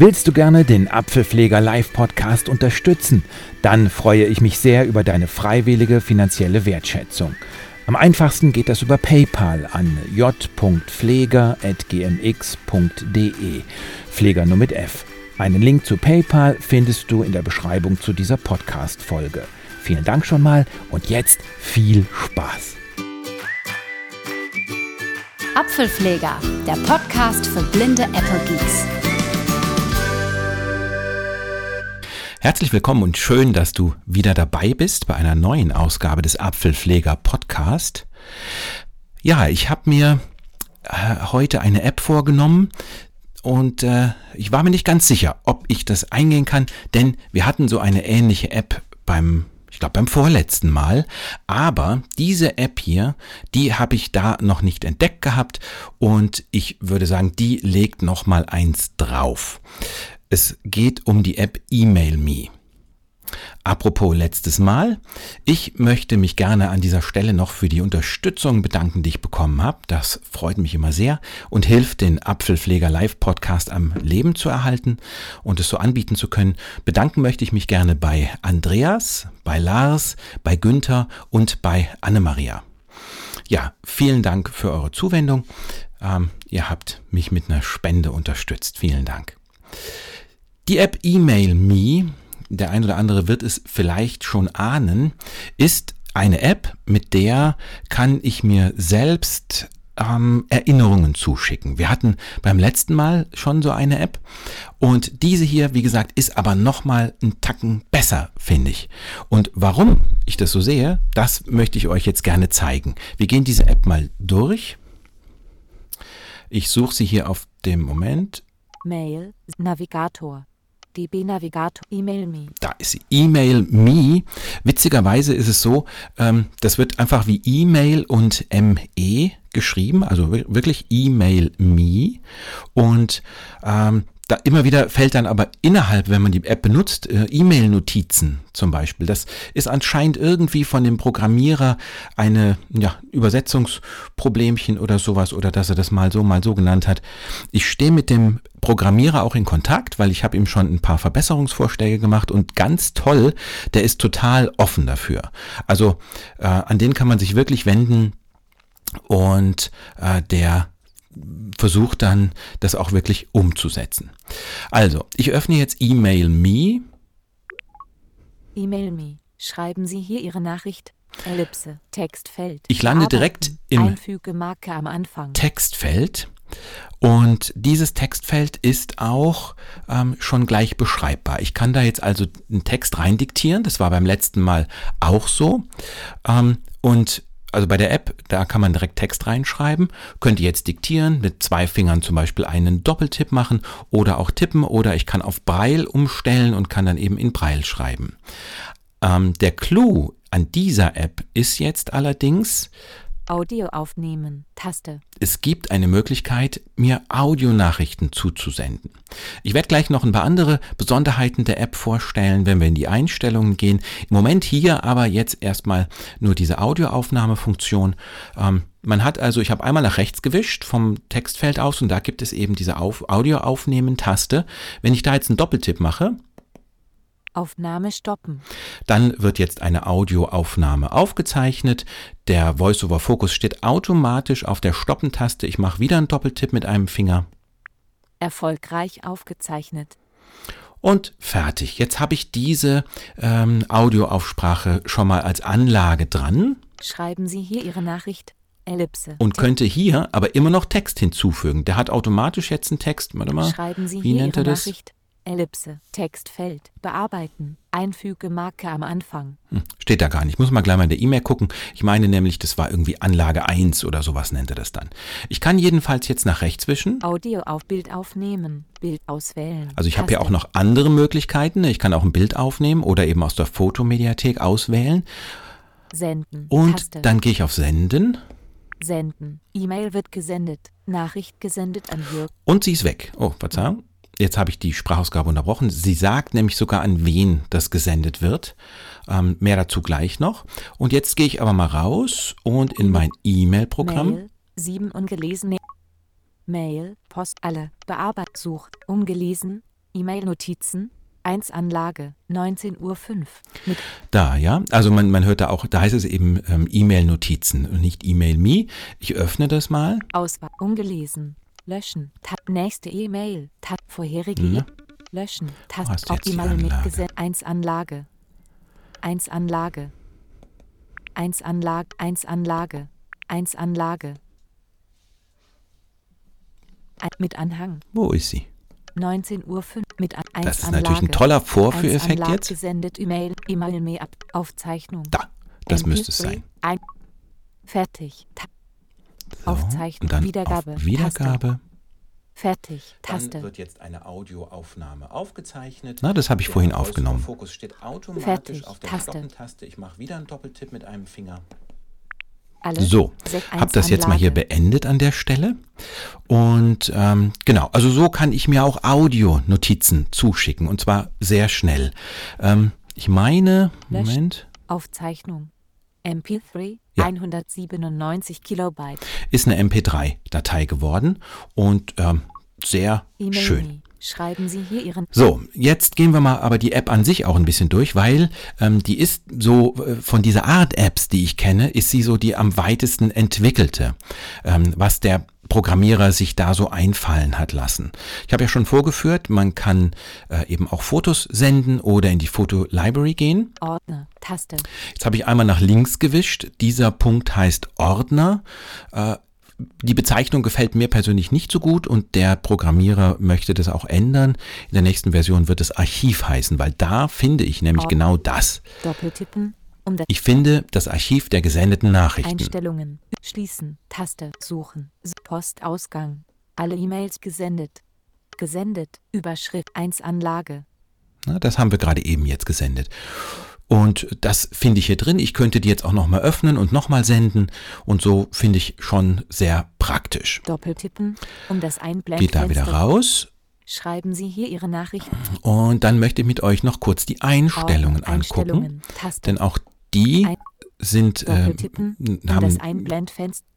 Willst du gerne den Apfelpfleger Live Podcast unterstützen? Dann freue ich mich sehr über deine freiwillige finanzielle Wertschätzung. Am einfachsten geht das über PayPal an j.pfleger.gmx.de. Pfleger nur mit F. Einen Link zu PayPal findest du in der Beschreibung zu dieser Podcast-Folge. Vielen Dank schon mal und jetzt viel Spaß. Apfelpfleger, der Podcast für blinde Apple Geeks. Herzlich willkommen und schön, dass du wieder dabei bist bei einer neuen Ausgabe des Apfelpfleger Podcast. Ja, ich habe mir äh, heute eine App vorgenommen und äh, ich war mir nicht ganz sicher, ob ich das eingehen kann, denn wir hatten so eine ähnliche App beim ich glaube beim vorletzten Mal, aber diese App hier, die habe ich da noch nicht entdeckt gehabt und ich würde sagen, die legt noch mal eins drauf. Es geht um die App Email Me. Apropos letztes Mal, ich möchte mich gerne an dieser Stelle noch für die Unterstützung bedanken, die ich bekommen habe. Das freut mich immer sehr und hilft, den Apfelpfleger Live Podcast am Leben zu erhalten und es so anbieten zu können. Bedanken möchte ich mich gerne bei Andreas, bei Lars, bei Günther und bei Annemaria. Ja, vielen Dank für eure Zuwendung. Ähm, ihr habt mich mit einer Spende unterstützt. Vielen Dank. Die App Email Me der ein oder andere wird es vielleicht schon ahnen, ist eine App, mit der kann ich mir selbst ähm, Erinnerungen zuschicken. Wir hatten beim letzten Mal schon so eine App und diese hier, wie gesagt, ist aber nochmal einen Tacken besser, finde ich. Und warum ich das so sehe, das möchte ich euch jetzt gerne zeigen. Wir gehen diese App mal durch. Ich suche sie hier auf dem Moment. Mail, Navigator, DB Navigator, E-Mail Me. Da ist sie, E-Mail Me. Witzigerweise ist es so, ähm, das wird einfach wie E-Mail und ME geschrieben, also wirklich E-Mail Me. Und ähm, da immer wieder fällt dann aber innerhalb, wenn man die App benutzt, äh, E-Mail-Notizen zum Beispiel. Das ist anscheinend irgendwie von dem Programmierer eine ja, Übersetzungsproblemchen oder sowas oder dass er das mal so, mal so genannt hat. Ich stehe mit dem Programmierer auch in Kontakt, weil ich habe ihm schon ein paar Verbesserungsvorschläge gemacht und ganz toll, der ist total offen dafür. Also äh, an den kann man sich wirklich wenden und äh, der versucht dann, das auch wirklich umzusetzen. Also, ich öffne jetzt Email Me. Email Me. Schreiben Sie hier Ihre Nachricht. Ellipse. Textfeld. Ich lande Arbeiten. direkt im Einfügemarke am Anfang. Textfeld. Und dieses Textfeld ist auch ähm, schon gleich beschreibbar. Ich kann da jetzt also einen Text reindiktieren. Das war beim letzten Mal auch so. Ähm, und also bei der App, da kann man direkt Text reinschreiben. Könnt ihr jetzt diktieren, mit zwei Fingern zum Beispiel einen Doppeltipp machen oder auch tippen oder ich kann auf Braille umstellen und kann dann eben in Braille schreiben. Ähm, der Clou an dieser App ist jetzt allerdings, Audio aufnehmen, Taste. Es gibt eine Möglichkeit, mir Audionachrichten zuzusenden. Ich werde gleich noch ein paar andere Besonderheiten der App vorstellen, wenn wir in die Einstellungen gehen. Im Moment hier aber jetzt erstmal nur diese Audioaufnahmefunktion. Ähm, man hat also, ich habe einmal nach rechts gewischt vom Textfeld aus und da gibt es eben diese Auf Audio aufnehmen Taste. Wenn ich da jetzt einen Doppeltipp mache, Aufnahme stoppen. Dann wird jetzt eine Audioaufnahme aufgezeichnet. Der Voice-over-Focus steht automatisch auf der Stoppen-Taste. Ich mache wieder einen Doppeltipp mit einem Finger. Erfolgreich aufgezeichnet. Und fertig. Jetzt habe ich diese ähm, Audioaufsprache schon mal als Anlage dran. Schreiben Sie hier Ihre Nachricht. Ellipse. Und könnte hier aber immer noch Text hinzufügen. Der hat automatisch jetzt einen Text. Warte mal. Schreiben Sie Wie hier nennt Ihre er das? Nachricht. Ellipse, Textfeld, bearbeiten, einfüge Marke am Anfang. Hm, steht da gar nicht. Ich muss mal gleich mal in der E-Mail gucken. Ich meine nämlich, das war irgendwie Anlage 1 oder sowas nennt er das dann. Ich kann jedenfalls jetzt nach rechts wischen. Audio auf Bild aufnehmen, Bild auswählen. Also ich habe ja auch noch andere Möglichkeiten. Ich kann auch ein Bild aufnehmen oder eben aus der Fotomediathek auswählen. Senden. Und Taste. dann gehe ich auf Senden. Senden. E-Mail wird gesendet. Nachricht gesendet an Jörg. Und sie ist weg. Oh, Verzeihung. Jetzt habe ich die Sprachausgabe unterbrochen. Sie sagt nämlich sogar, an wen das gesendet wird. Ähm, mehr dazu gleich noch. Und jetzt gehe ich aber mal raus und in mein E-Mail-Programm. Mail, sieben ungelesene Mail, Post, alle, Bearbeit, Such, ungelesen, E-Mail-Notizen, 1 Anlage, 19.05 Uhr. Da, ja. Also man, man hört da auch, da heißt es eben ähm, E-Mail-Notizen und nicht E-Mail-Me. Ich öffne das mal. Auswahl, ungelesen, löschen, Tab, nächste E-Mail, Tab, vorherige. E- löschen, Taste, die optimale mitgesetzt, 1 Anlage, 1 Anlage, 1 Anlage, 1 Anlage, 1 Anlage. Mit Anhang, Wo ist sie? 19.05 Uhr mit An 1 Das ist Anlage. natürlich ein toller 1 Vorführeffekt jetzt. gesendet, E-Mail, E-Mail mehr ab, Aufzeichnung. Da, das MP3, müsste es sein. Ein, fertig. Ta So, Aufzeichnung, Wiedergabe, Auf Wiedergabe. Fertig. Dann Taste. wird jetzt eine Audioaufnahme aufgezeichnet. Na, das habe ich vorhin aufgenommen. Fokus steht automatisch Fertig. auf der Taste. Stoppentaste. Ich mache wieder einen Doppeltipp mit einem Finger. Alle. So, habe das jetzt mal hier beendet an der Stelle. Und ähm, genau, also so kann ich mir auch Audio-Notizen zuschicken und zwar sehr schnell. Ähm, ich meine, Löschen. Moment, Aufzeichnung. MP3 Ja. 197 Kilobyte. ist eine MP3-Datei geworden und ähm, sehr E-Mail. schön. Schreiben Sie hier Ihren So, jetzt gehen wir mal aber die App an sich auch ein bisschen durch, weil ähm, die ist so äh, von dieser Art Apps, die ich kenne, ist sie so die am weitesten entwickelte, ähm, was der Programmierer sich da so einfallen hat lassen. Ich habe ja schon vorgeführt, man kann äh, eben auch Fotos senden oder in die Foto-Library gehen. Ordner. Taste. Jetzt habe ich einmal nach links gewischt. Dieser Punkt heißt Ordner. Äh, die Bezeichnung gefällt mir persönlich nicht so gut und der Programmierer möchte das auch ändern. In der nächsten Version wird es Archiv heißen, weil da finde ich nämlich Ordner. genau das. Doppeltippen. Um das Ich finde das Archiv der gesendeten Nachrichten. Einstellungen. Schließen. Taste. Suchen. Postausgang. Alle E-Mails gesendet. Gesendet. Überschrift 1 Anlage. Na, das haben wir gerade eben jetzt gesendet. Und das finde ich hier drin. Ich könnte die jetzt auch nochmal öffnen und nochmal senden. Und so finde ich schon sehr praktisch. Doppeltippen. Um das Einblenden. Geht da wieder raus. Schreiben Sie hier Ihre Nachrichten. Und dann möchte ich mit euch noch kurz die Einstellungen Ordner, angucken. Einstellungen. Taste. Denn auch die Ein- sind, äh, haben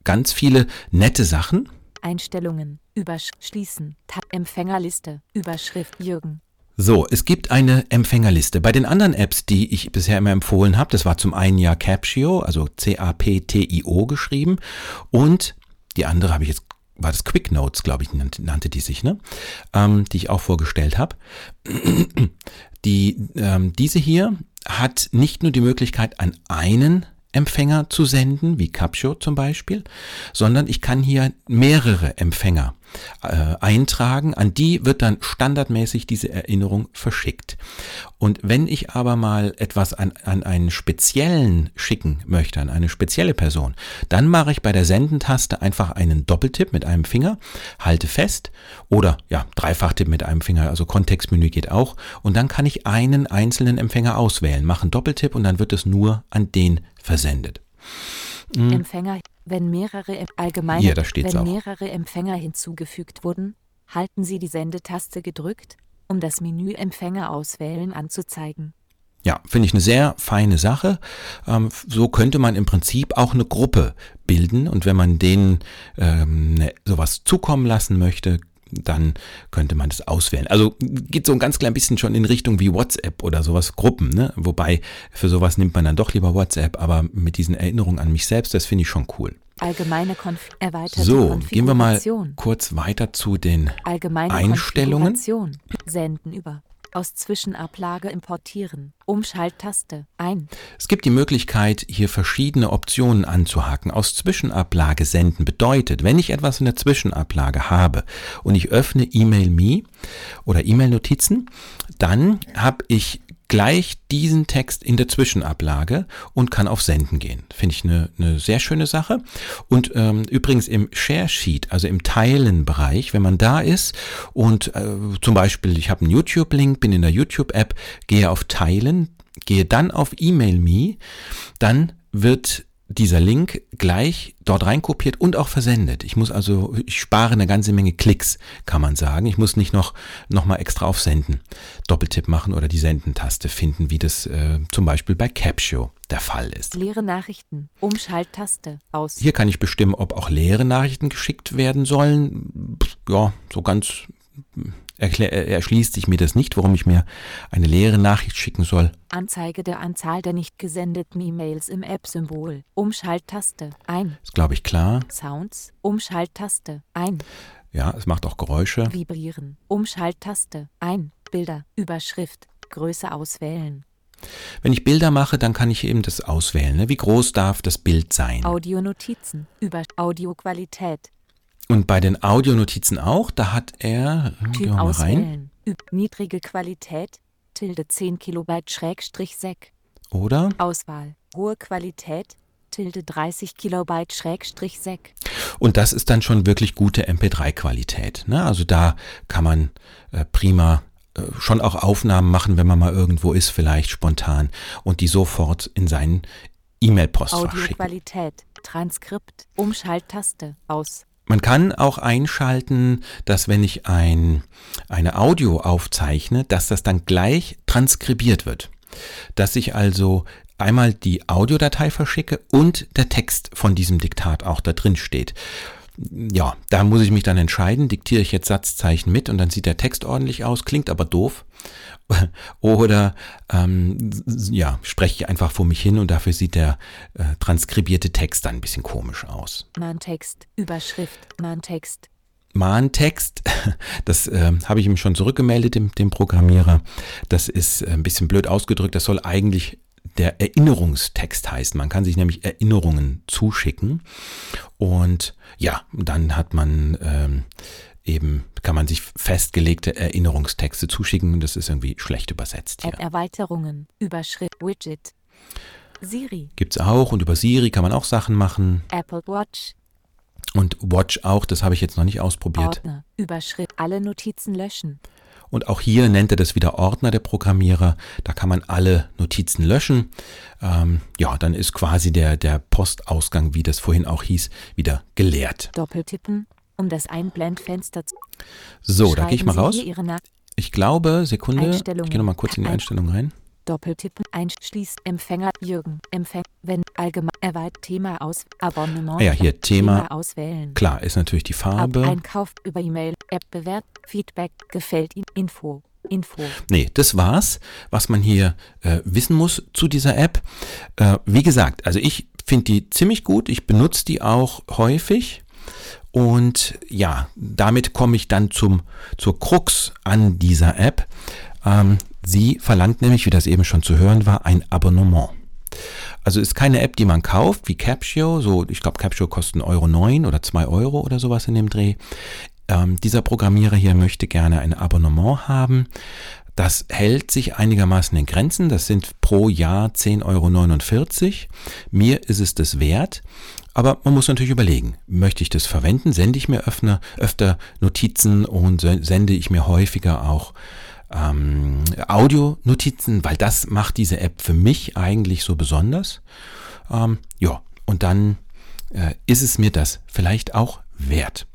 ganz viele nette Sachen. Einstellungen. Übersch Schließen. Tab Empfängerliste. Überschrift Jürgen. So, es gibt eine Empfängerliste. Bei den anderen Apps, die ich bisher immer empfohlen habe, das war zum einen ja Captio, also C-A-P-T-I-O geschrieben. Und die andere habe ich jetzt, war das Quick Notes, glaube ich, nannte, nannte die sich, ne? Ähm, die ich auch vorgestellt habe. Die, ähm, diese hier hat nicht nur die Möglichkeit, an einen Empfänger zu senden, wie Captio zum Beispiel, sondern ich kann hier mehrere Empfänger äh, eintragen. An die wird dann standardmäßig diese Erinnerung verschickt. Und wenn ich aber mal etwas an, an einen speziellen schicken möchte, an eine spezielle Person, dann mache ich bei der Sendentaste einfach einen Doppeltipp mit einem Finger, halte fest oder ja, Dreifachtipp mit einem Finger, also Kontextmenü geht auch. Und dann kann ich einen einzelnen Empfänger auswählen, mache einen Doppeltipp und dann wird es nur an den versendet. Empfänger. Wenn mehrere Em- allgemeine, Hier, wenn auch. mehrere Empfänger hinzugefügt wurden, halten Sie die Sendetaste gedrückt, um das Menü Empfänger auswählen anzuzeigen. Ja, finde ich eine sehr feine Sache. Ähm, so könnte man im Prinzip auch eine Gruppe bilden und wenn man denen ähm, ne, sowas zukommen lassen möchte, dann könnte man das auswählen. Also geht so ein ganz klein bisschen schon in Richtung wie WhatsApp oder sowas, Gruppen, ne? Wobei für sowas nimmt man dann doch lieber WhatsApp, aber mit diesen Erinnerungen an mich selbst, das finde ich schon cool. Allgemeine Konf erweiterte So, gehen wir mal kurz weiter zu den Allgemeine Einstellungen. Senden über. Aus Zwischenablage importieren. Umschalttaste. Ein. Es gibt die Möglichkeit, hier verschiedene Optionen anzuhaken. Aus Zwischenablage senden bedeutet, wenn ich etwas in der Zwischenablage habe und ich öffne E-Mail-Me oder E-Mail-Notizen, dann habe ich gleich diesen Text in der Zwischenablage und kann auf Senden gehen. Finde ich eine, eine sehr schöne Sache. Und ähm, übrigens im Share Sheet, also im Teilen-Bereich, wenn man da ist und äh, zum Beispiel, ich habe einen YouTube-Link, bin in der YouTube-App, gehe auf Teilen, gehe dann auf E-Mail Me, dann wird dieser Link gleich dort reinkopiert und auch versendet. Ich muss also, ich spare eine ganze Menge Klicks, kann man sagen. Ich muss nicht noch, noch mal extra auf Senden Doppeltipp machen oder die Senden-Taste finden, wie das äh, zum Beispiel bei Captio der Fall ist. Leere Nachrichten. Umschalttaste. Aus. Hier kann ich bestimmen, ob auch leere Nachrichten geschickt werden sollen. Ja, so ganz erklär, erschließt sich mir das nicht, warum ich mir eine leere Nachricht schicken soll. Anzeige der Anzahl der nicht gesendeten E-Mails im App-Symbol. Umschalttaste. Ein. Ist, glaube ich, klar. Sounds. Umschalttaste. Ein. Ja, es macht auch Geräusche. Vibrieren. Umschalttaste. Ein. Bilder. Überschrift. Größe auswählen. Wenn ich Bilder mache, dann kann ich eben das auswählen. Ne? Wie groß darf das Bild sein? Audionotizen. Über Audioqualität. Und bei den Audionotizen auch, da hat er, gehen Typ wir mal rein, niedrige Qualität. Tilde 10 Kilobyte Schrägstrich Sec. oder? Auswahl. Hohe Qualität. Tilde 30 Kilobyte Schrägstrich Sec. Und das ist dann schon wirklich gute MP3-Qualität. Ne? Also da kann man äh, prima äh, schon auch Aufnahmen machen, wenn man mal irgendwo ist, vielleicht spontan, und die sofort in seinen E-Mail-Postfach schicken. Audioqualität. Transkript. Umschalttaste. Aus. Man kann auch einschalten, dass wenn ich ein, eine Audio aufzeichne, dass das dann gleich transkribiert wird. Dass ich also einmal die Audiodatei verschicke und der Text von diesem Diktat auch da drin steht. Ja, da muss ich mich dann entscheiden, diktiere ich jetzt Satzzeichen mit und dann sieht der Text ordentlich aus, klingt aber doof. Oder ähm, ja, spreche ich einfach vor mich hin und dafür sieht der äh, transkribierte Text dann ein bisschen komisch aus. Mahntext. Überschrift. Mahntext. Mahntext, das äh, habe ich ihm schon zurückgemeldet, dem, dem Programmierer. Das ist äh, ein bisschen blöd ausgedrückt. Das soll eigentlich der Erinnerungstext heißen. Man kann sich nämlich Erinnerungen zuschicken. Und ja, dann hat man ähm, eben, kann man sich festgelegte Erinnerungstexte zuschicken. Das ist irgendwie schlecht übersetzt hier. App-Erweiterungen. Überschrift. Widget. Siri. Gibt's auch und über Siri kann man auch Sachen machen. Apple Watch. Und Watch auch, das habe ich jetzt noch nicht ausprobiert. Ordner. Überschrift. Alle Notizen löschen. Und auch hier nennt er das wieder Ordner der Programmierer. Da kann man alle Notizen löschen. Ähm, ja, dann ist quasi der, der Postausgang, wie das vorhin auch hieß, wieder geleert. Doppeltippen. Um das Einblendfenster zu. So, da gehe ich mal raus. Ich glaube, Sekunde, ich gehe nochmal kurz in die Ein- Einstellung rein. Doppeltippen. Einschließt. Empfänger. Jürgen. Empfänger. Wenn. Allgemein. Erweitert. Thema aus. Abonnement. Ah ja, hier Thema. auswählen. Klar, ist natürlich die Ab Farbe. Einkauf über E-Mail. App bewährt. Feedback. Gefällt Ihnen. Info. Info. Nee, das war's, was man hier äh, wissen muss zu dieser App. Äh, wie gesagt, also ich finde die ziemlich gut. Ich benutze die auch häufig. Und ja, damit komme ich dann zum, zur Krux an dieser App. Ähm, sie verlangt nämlich, wie das eben schon zu hören war, ein Abonnement. Also ist keine App, die man kauft, wie Captio. So, ich glaube, Captio kostet 1,09 Euro neun oder 2 Euro oder sowas in dem Dreh. Ähm, dieser Programmierer hier möchte gerne ein Abonnement haben. Das hält sich einigermaßen in Grenzen. Das sind pro Jahr 10,49 Euro. Mir ist es das wert. Aber man muss natürlich überlegen, möchte ich das verwenden? Sende ich mir öfter, Notizen und se- sende ich mir häufiger auch ähm, Audionotizen, weil das macht diese App für mich eigentlich so besonders. Ähm, ja, und dann äh, ist es mir das vielleicht auch wert.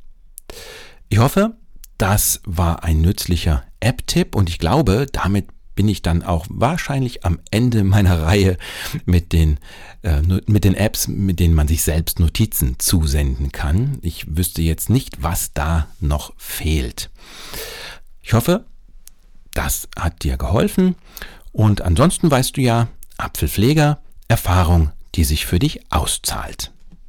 Ich hoffe, das war ein nützlicher App-Tipp und ich glaube, damit bin ich dann auch wahrscheinlich am Ende meiner Reihe mit den, äh, mit den Apps, mit denen man sich selbst Notizen zusenden kann. Ich wüsste jetzt nicht, was da noch fehlt. Ich hoffe, das hat dir geholfen und ansonsten weißt du ja, Apfelpfleger, Erfahrung, die sich für dich auszahlt.